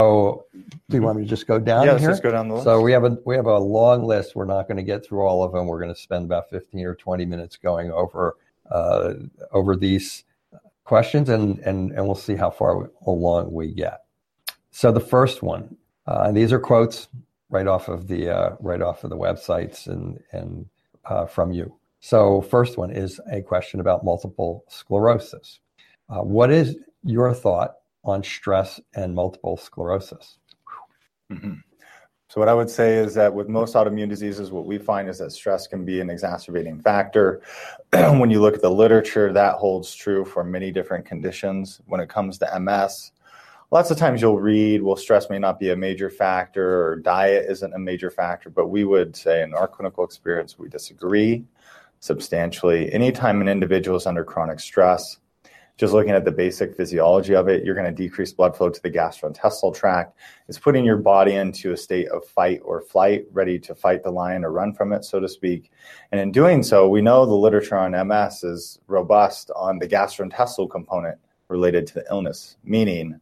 So, do you want me to just go down Yeah, let's here? just go down the list. So we have a we have a long list. We're not going to get through all of them. We're going to spend about fifteen or twenty minutes going over uh, over these questions, and and and we'll see how far along we get. So the first one, uh, and these are quotes right off of the uh, right off of the websites and and uh, from you. So first one is a question about multiple sclerosis. Uh, what is your thought on stress and multiple sclerosis? Mhm. So what I would say is that with most autoimmune diseases, what we find is that stress can be an exacerbating factor. when you look at the literature, that holds true for many different conditions. When it comes to MS, lots of times you'll read, well, stress may not be a major factor or diet isn't a major factor, but we would say in our clinical experience, we disagree substantially. Anytime an individual is under chronic stress, just looking at the basic physiology of it, you're going to decrease blood flow to the gastrointestinal tract. It's putting your body into a state of fight or flight, ready to fight the lion or run from it, so to speak. And in doing so, we know the literature on MS is robust on the gastrointestinal component related to the illness, meaning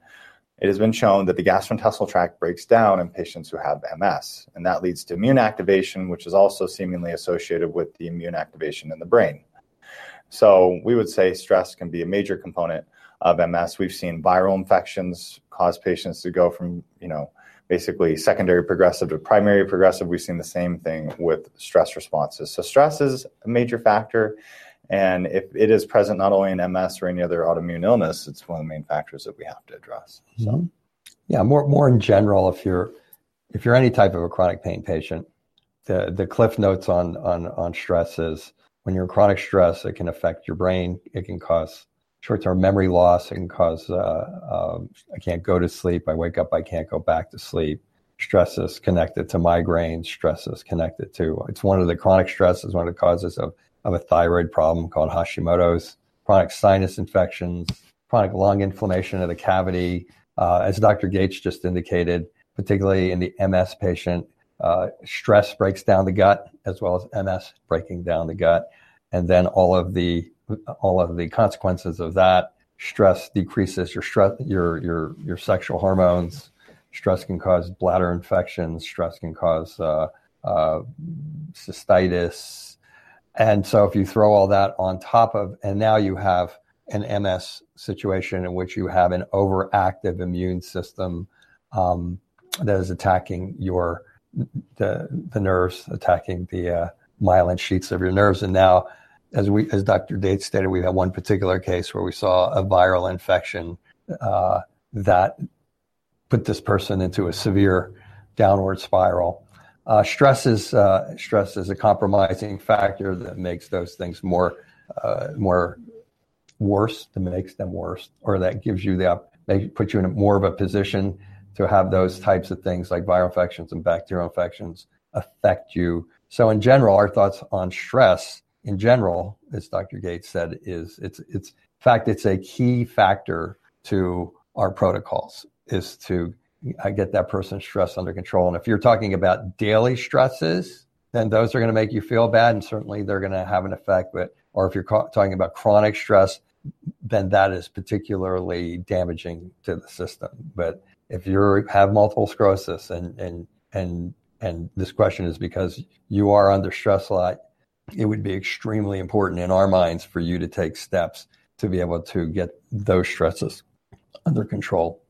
it has been shown that the gastrointestinal tract breaks down in patients who have MS, and that leads to immune activation, which is also seemingly associated with the immune activation in the brain. So we would say stress can be a major component of MS. We've seen viral infections cause patients to go from, you know, basically secondary progressive to primary progressive. We've seen the same thing with stress responses. So stress is a major factor. And if it is present not only in MS or any other autoimmune illness, it's one of the main factors that we have to address. So Mhm. Yeah, more more in general, if you're if you're any type of a chronic pain patient, the the cliff notes on on on stress is when you're in chronic stress, it can affect your brain. It can cause short-term memory loss. It can cause uh, um, I can't go to sleep. I wake up, I can't go back to sleep. Stress is connected to migraines. Stress is connected to it's one of the chronic stress is one of the causes of of a thyroid problem called Hashimoto's, chronic sinus infections, chronic lung inflammation of the cavity. Uh, as Dr. Gates just indicated, particularly in the MS patient, uh, stress breaks down the gut as well as MS breaking down the gut, and then all of the all of the consequences of that stress decreases your stress your your your sexual hormones. Stress can cause bladder infections. Stress can cause uh, uh, cystitis, and so if you throw all that on top of, and now you have an MS situation in which you have an overactive immune system um, that is attacking your the the nerves, attacking the uh, myelin sheaths of your nerves. And now, as we as Dr. Gates stated, we had one particular case where we saw a viral infection uh, that put this person into a severe downward spiral. Uh, stress is uh, stress is a compromising factor that makes those things more uh, more worse, that makes them worse, or that gives you the make, puts you in more of a position to have those types of things like viral infections and bacterial infections affect you. So in general, our thoughts on stress in general, as Dr. Gates said, is it's it's in fact it's a key factor to our protocols is to uh, get that person's stress under control. And if you're talking about daily stresses, then those are going to make you feel bad, and certainly they're going to have an effect. But or if you're ca- talking about chronic stress, then that is particularly damaging to the system. But if you have multiple sclerosis and and and and this question is because you are under stress a lot, it would be extremely important in our minds for you to take steps to be able to get those stresses under control.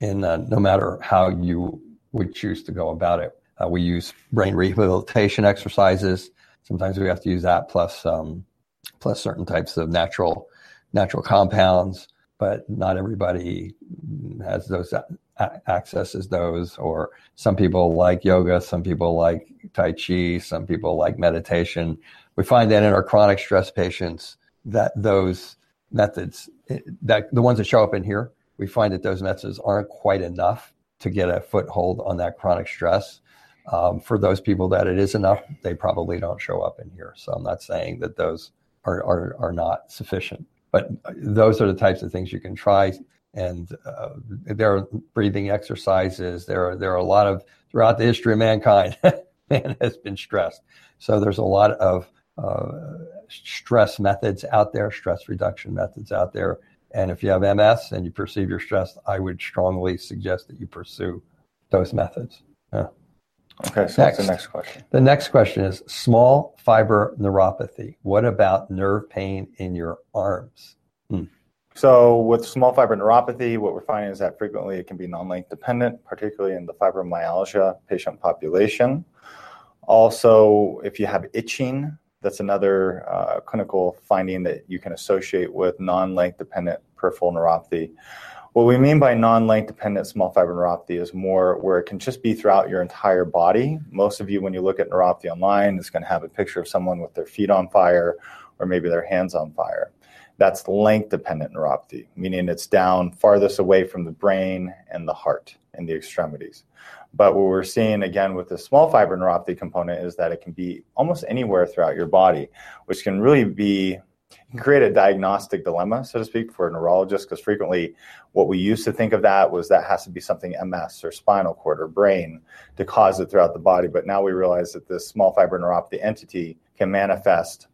And uh, no matter how you would choose to go about it, uh, we use brain rehabilitation exercises. Sometimes we have to use that plus um, plus certain types of natural natural compounds. But not everybody has those accesses those or some people like yoga some people like tai chi some people like meditation. We find that in our chronic stress patients that those methods that the ones that show up in here we find that those methods aren't quite enough to get a foothold on that chronic stress. Um, for those people that it is enough they probably don't show up in here. So i'm not saying that those are, are, are not sufficient but those are the types of things you can try and uh, there are breathing exercises. There are there are a lot of throughout the history of mankind, man has been stressed. So there's a lot of uh, stress methods out there, stress reduction methods out there. And if you have MS and you perceive you're stressed, I would strongly suggest that you pursue those methods. Yeah. Okay, so next. the next question? The next question is small fiber neuropathy. What about nerve pain in your arms? Hmm. So with small fiber neuropathy, what we're finding is that frequently it can be non-length dependent, particularly in the fibromyalgia patient population. Also, if you have itching, that's another uh, clinical finding that you can associate with non-length dependent peripheral neuropathy. What we mean by non-length dependent small fiber neuropathy is more where it can just be throughout your entire body. Most of you, when you look at neuropathy online, is going to have a picture of someone with their feet on fire or maybe their hands on fire. That's length dependent neuropathy, meaning it's down farthest away from the brain and the heart and the extremities. But what we're seeing again with the small fiber neuropathy component is that it can be almost anywhere throughout your body, which can really be create a diagnostic dilemma, so to speak, for a neurologist, because frequently what we used to think of that was that has to be something MS or spinal cord or brain to cause it throughout the body. But now we realize that this small fiber neuropathy entity can manifest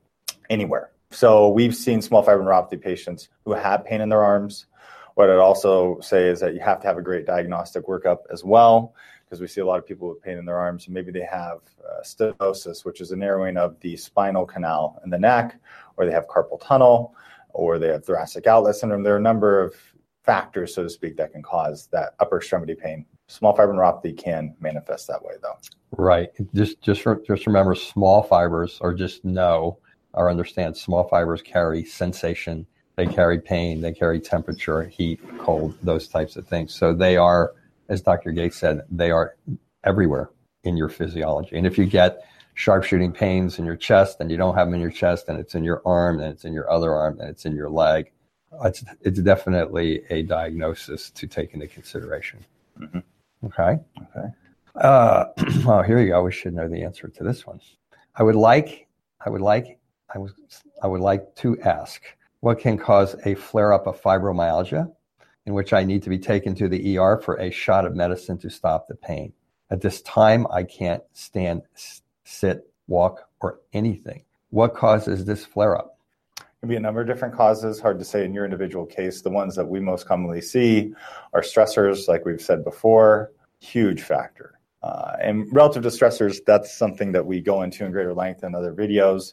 anywhere. So we've seen small fiber neuropathy patients who have pain in their arms. What I'd also say is that you have to have a great diagnostic workup as well, because we see a lot of people with pain in their arms. Maybe they have uh, stenosis, which is a narrowing of the spinal canal in the neck, or they have carpal tunnel, or they have thoracic outlet syndrome. There are a number of factors, so to speak, that can cause that upper extremity pain. Small fiber neuropathy can manifest that way, though. Right. Just just just remember, small fibers, or just know or understand small fibers carry sensation, they carry pain, they carry temperature, heat, cold, those types of things. So they are, as Dr. Gates said, they are everywhere in your physiology. And if you get sharp shooting pains in your chest and you don't have them in your chest and it's in your arm and it's in your other arm and it's in your leg, it's, it's definitely a diagnosis to take into consideration. Mm-hmm. Okay. Okay. Uh, oh, here you go. We should know the answer to this one. I would like, I would like I, was, I would like to ask what can cause a flare up of fibromyalgia in which I need to be taken to the ER for a shot of medicine to stop the pain. At this time, I can't stand, sit, walk, or anything. What causes this flare up? can be a number of different causes. Hard to say in your individual case. The ones that we most commonly see are stressors, like we've said before, huge factor. Uh, and relative to stressors, that's something that we go into in greater length in other videos.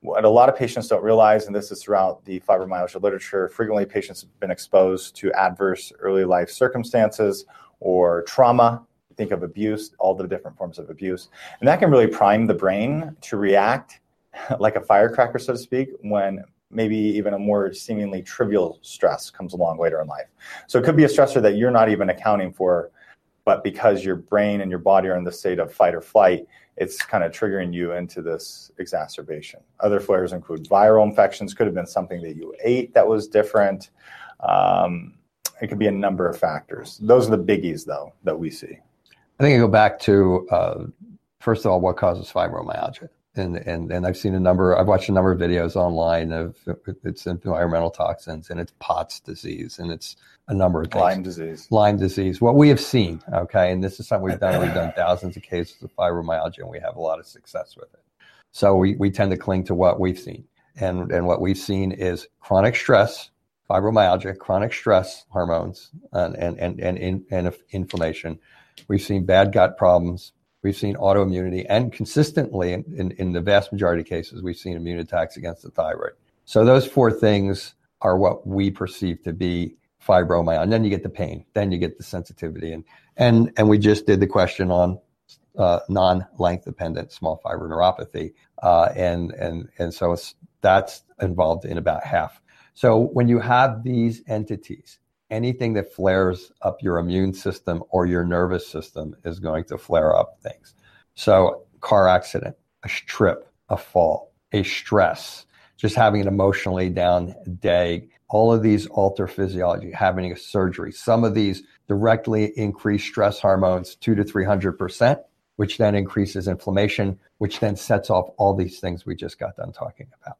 What a lot of patients don't realize, and this is throughout the fibromyalgia literature, frequently patients have been exposed to adverse early life circumstances or trauma. Think of abuse, all the different forms of abuse. And that can really prime the brain to react like a firecracker, so to speak, when maybe even a more seemingly trivial stress comes along later in life. So it could be a stressor that you're not even accounting for, but because your brain and your body are in the state of fight or flight, it's kind of triggering you into this exacerbation. Other flares include viral infections, could have been something that you ate that was different. Um, it could be a number of factors. Those are the biggies, though, that we see. I think I go back to uh, first of all, what causes fibromyalgia? And, and and I've seen a number. I've watched a number of videos online of it's environmental toxins and it's POTS disease and it's a number of things. Lyme disease. Lyme disease. What we have seen, okay, and this is something we've done. We've done thousands of cases of fibromyalgia, and we have a lot of success with it. So we, we tend to cling to what we've seen, and and what we've seen is chronic stress, fibromyalgia, chronic stress hormones, and and and and, in, and inflammation. We've seen bad gut problems. We've seen autoimmunity, and consistently, in, in, in the vast majority of cases, we've seen immune attacks against the thyroid. So those four things are what we perceive to be fibromyalgia. And then you get the pain. Then you get the sensitivity. And and and we just did the question on uh, non-length dependent small fiber neuropathy, uh, and and and so that's involved in about half. So when you have these entities, anything that flares up your immune system or your nervous system is going to flare up things. So car accident, a trip, a fall, a stress, just having an emotionally down day, all of these alter physiology, having a surgery. Some of these directly increase stress hormones two to 300%, which then increases inflammation, which then sets off all these things we just got done talking about.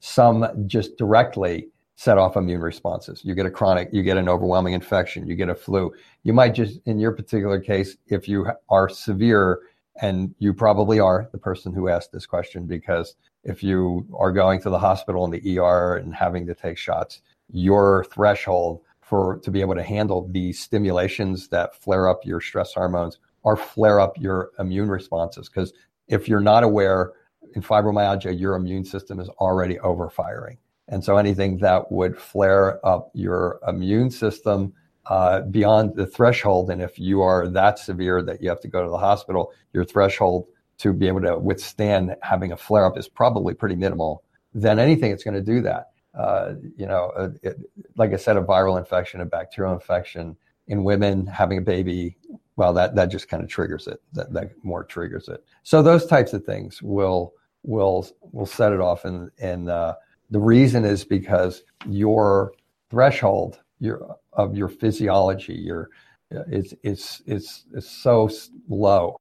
Some just directly set off immune responses. You get a chronic, you get an overwhelming infection, you get a flu. You might just, in your particular case, if you are severe, and you probably are the person who asked this question because if you are going to the hospital in the ER and having to take shots, your threshold for to be able to handle the stimulations that flare up your stress hormones or flare up your immune responses. Because if you're not aware, in fibromyalgia, your immune system is already overfiring. And so anything that would flare up your immune system uh, beyond the threshold, and if you are that severe that you have to go to the hospital, your threshold to be able to withstand having a flare up is probably pretty minimal. Then anything that's going to do that uh, you know, uh, it, like I said, a viral infection, a bacterial infection in women having a baby, well, that that just kind of triggers it. That that more triggers it. So those types of things will will will set it off, and and uh, the reason is because your threshold your of your physiology, your it's it's it's, it's so low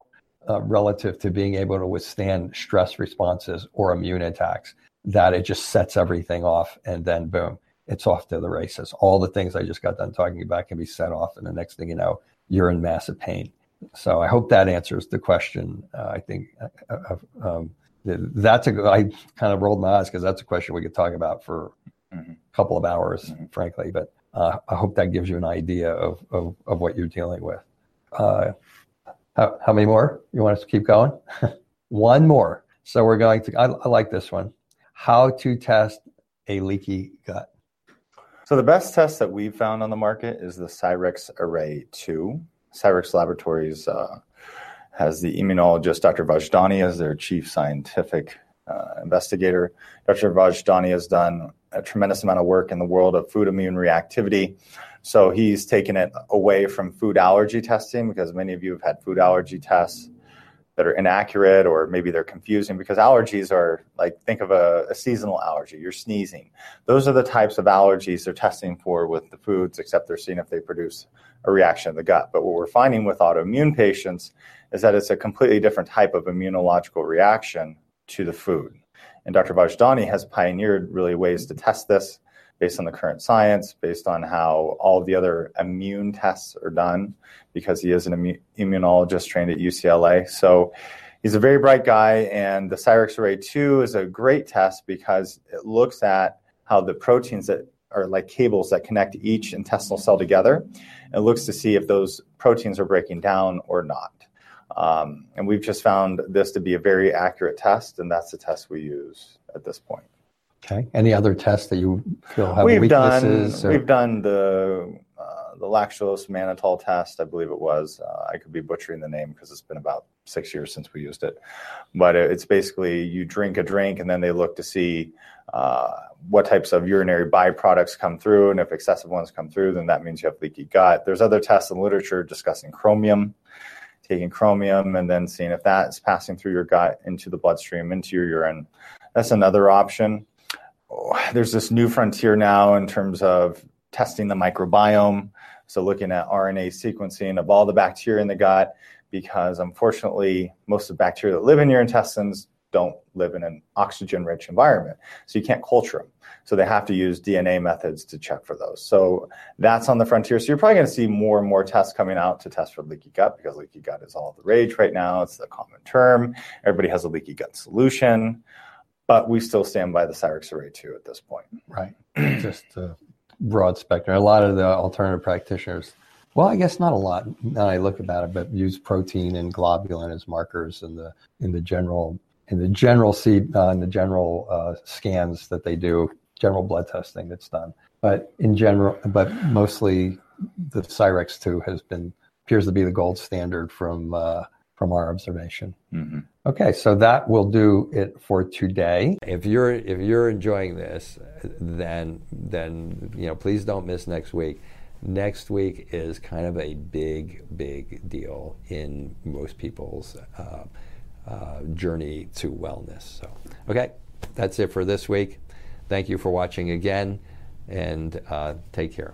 uh, relative to being able to withstand stress responses or immune attacks that it just sets everything off and then boom, it's off to the races. All the things I just got done talking about can be set off, and the next thing you know, you're in massive pain. So I hope that answers the question. Uh, I think uh, uh um, that's a. I kind of rolled my eyes because that's a question we could talk about for mm-hmm. a couple of hours, mm-hmm. frankly. But uh, I hope that gives you an idea of of, of what you're dealing with. How, how many more? You want us to keep going? one more. So we're going to. I, I like this one how to test a leaky gut. So the best test that we've found on the market is the Cyrex Array 2. Cyrex Laboratories uh, has the immunologist Dr. Vojdani as their chief scientific uh, investigator. Dr. Vojdani has done a tremendous amount of work in the world of food immune reactivity. So he's taken it away from food allergy testing because many of you have had food allergy tests that are inaccurate or maybe they're confusing because allergies are like think of a, a, seasonal allergy. You're sneezing. Those are the types of allergies they're testing for with the foods except they're seeing if they produce a reaction in the gut. But what we're finding with autoimmune patients is that it's a completely different type of immunological reaction to the food. And dr vojdani has pioneered really ways to test this based on the current science, based on how all the other immune tests are done, because he is an immu- immunologist trained at UCLA. So he's a very bright guy, and the Cyrex Array 2 is a great test because it looks at how the proteins that are like cables that connect each intestinal cell together. It looks to see if those proteins are breaking down or not. Um, and we've just found this to be a very accurate test, and that's the test we use at this point. Okay. Any other tests that you feel have we've weaknesses? Done, or? We've done the uh, the lactose mannitol test, I believe it was. Uh, I could be butchering the name because it's been about six years since we used it. But it's basically you drink a drink and then they look to see uh, what types of urinary byproducts come through. And if excessive ones come through, then that means you have leaky gut. There's other tests in the literature discussing chromium, taking chromium and then seeing if that is passing through your gut into the bloodstream, into your urine. That's another option there's this new frontier now in terms of testing the microbiome. So looking at RNA sequencing of all the bacteria in the gut, because unfortunately, most of the bacteria that live in your intestines don't live in an oxygen rich environment. So you can't culture them. So they have to use DNA methods to check for those. So that's on the frontier. So you're probably going to see more and more tests coming out to test for leaky gut because leaky gut is all the rage right now. It's the common term. Everybody has a leaky gut solution but we still stand by the Cyrex Array 2 at this point. Right. Just a broad spectrum. A lot of the alternative practitioners, well, I guess not a lot now I look about it, but use protein and globulin as markers in the in the general in the general seed uh, in the general uh, scans that they do, general blood testing that's done. But in general, but mostly the Cyrex 2 has been appears to be the gold standard from uh, from our observation. Mm-hmm. Okay, so that will do it for today. If you're if you're enjoying this, then then you know please don't miss next week. Next week is kind of a big big deal in most people's uh, uh, journey to wellness. So okay, that's it for this week. Thank you for watching again, and uh, take care.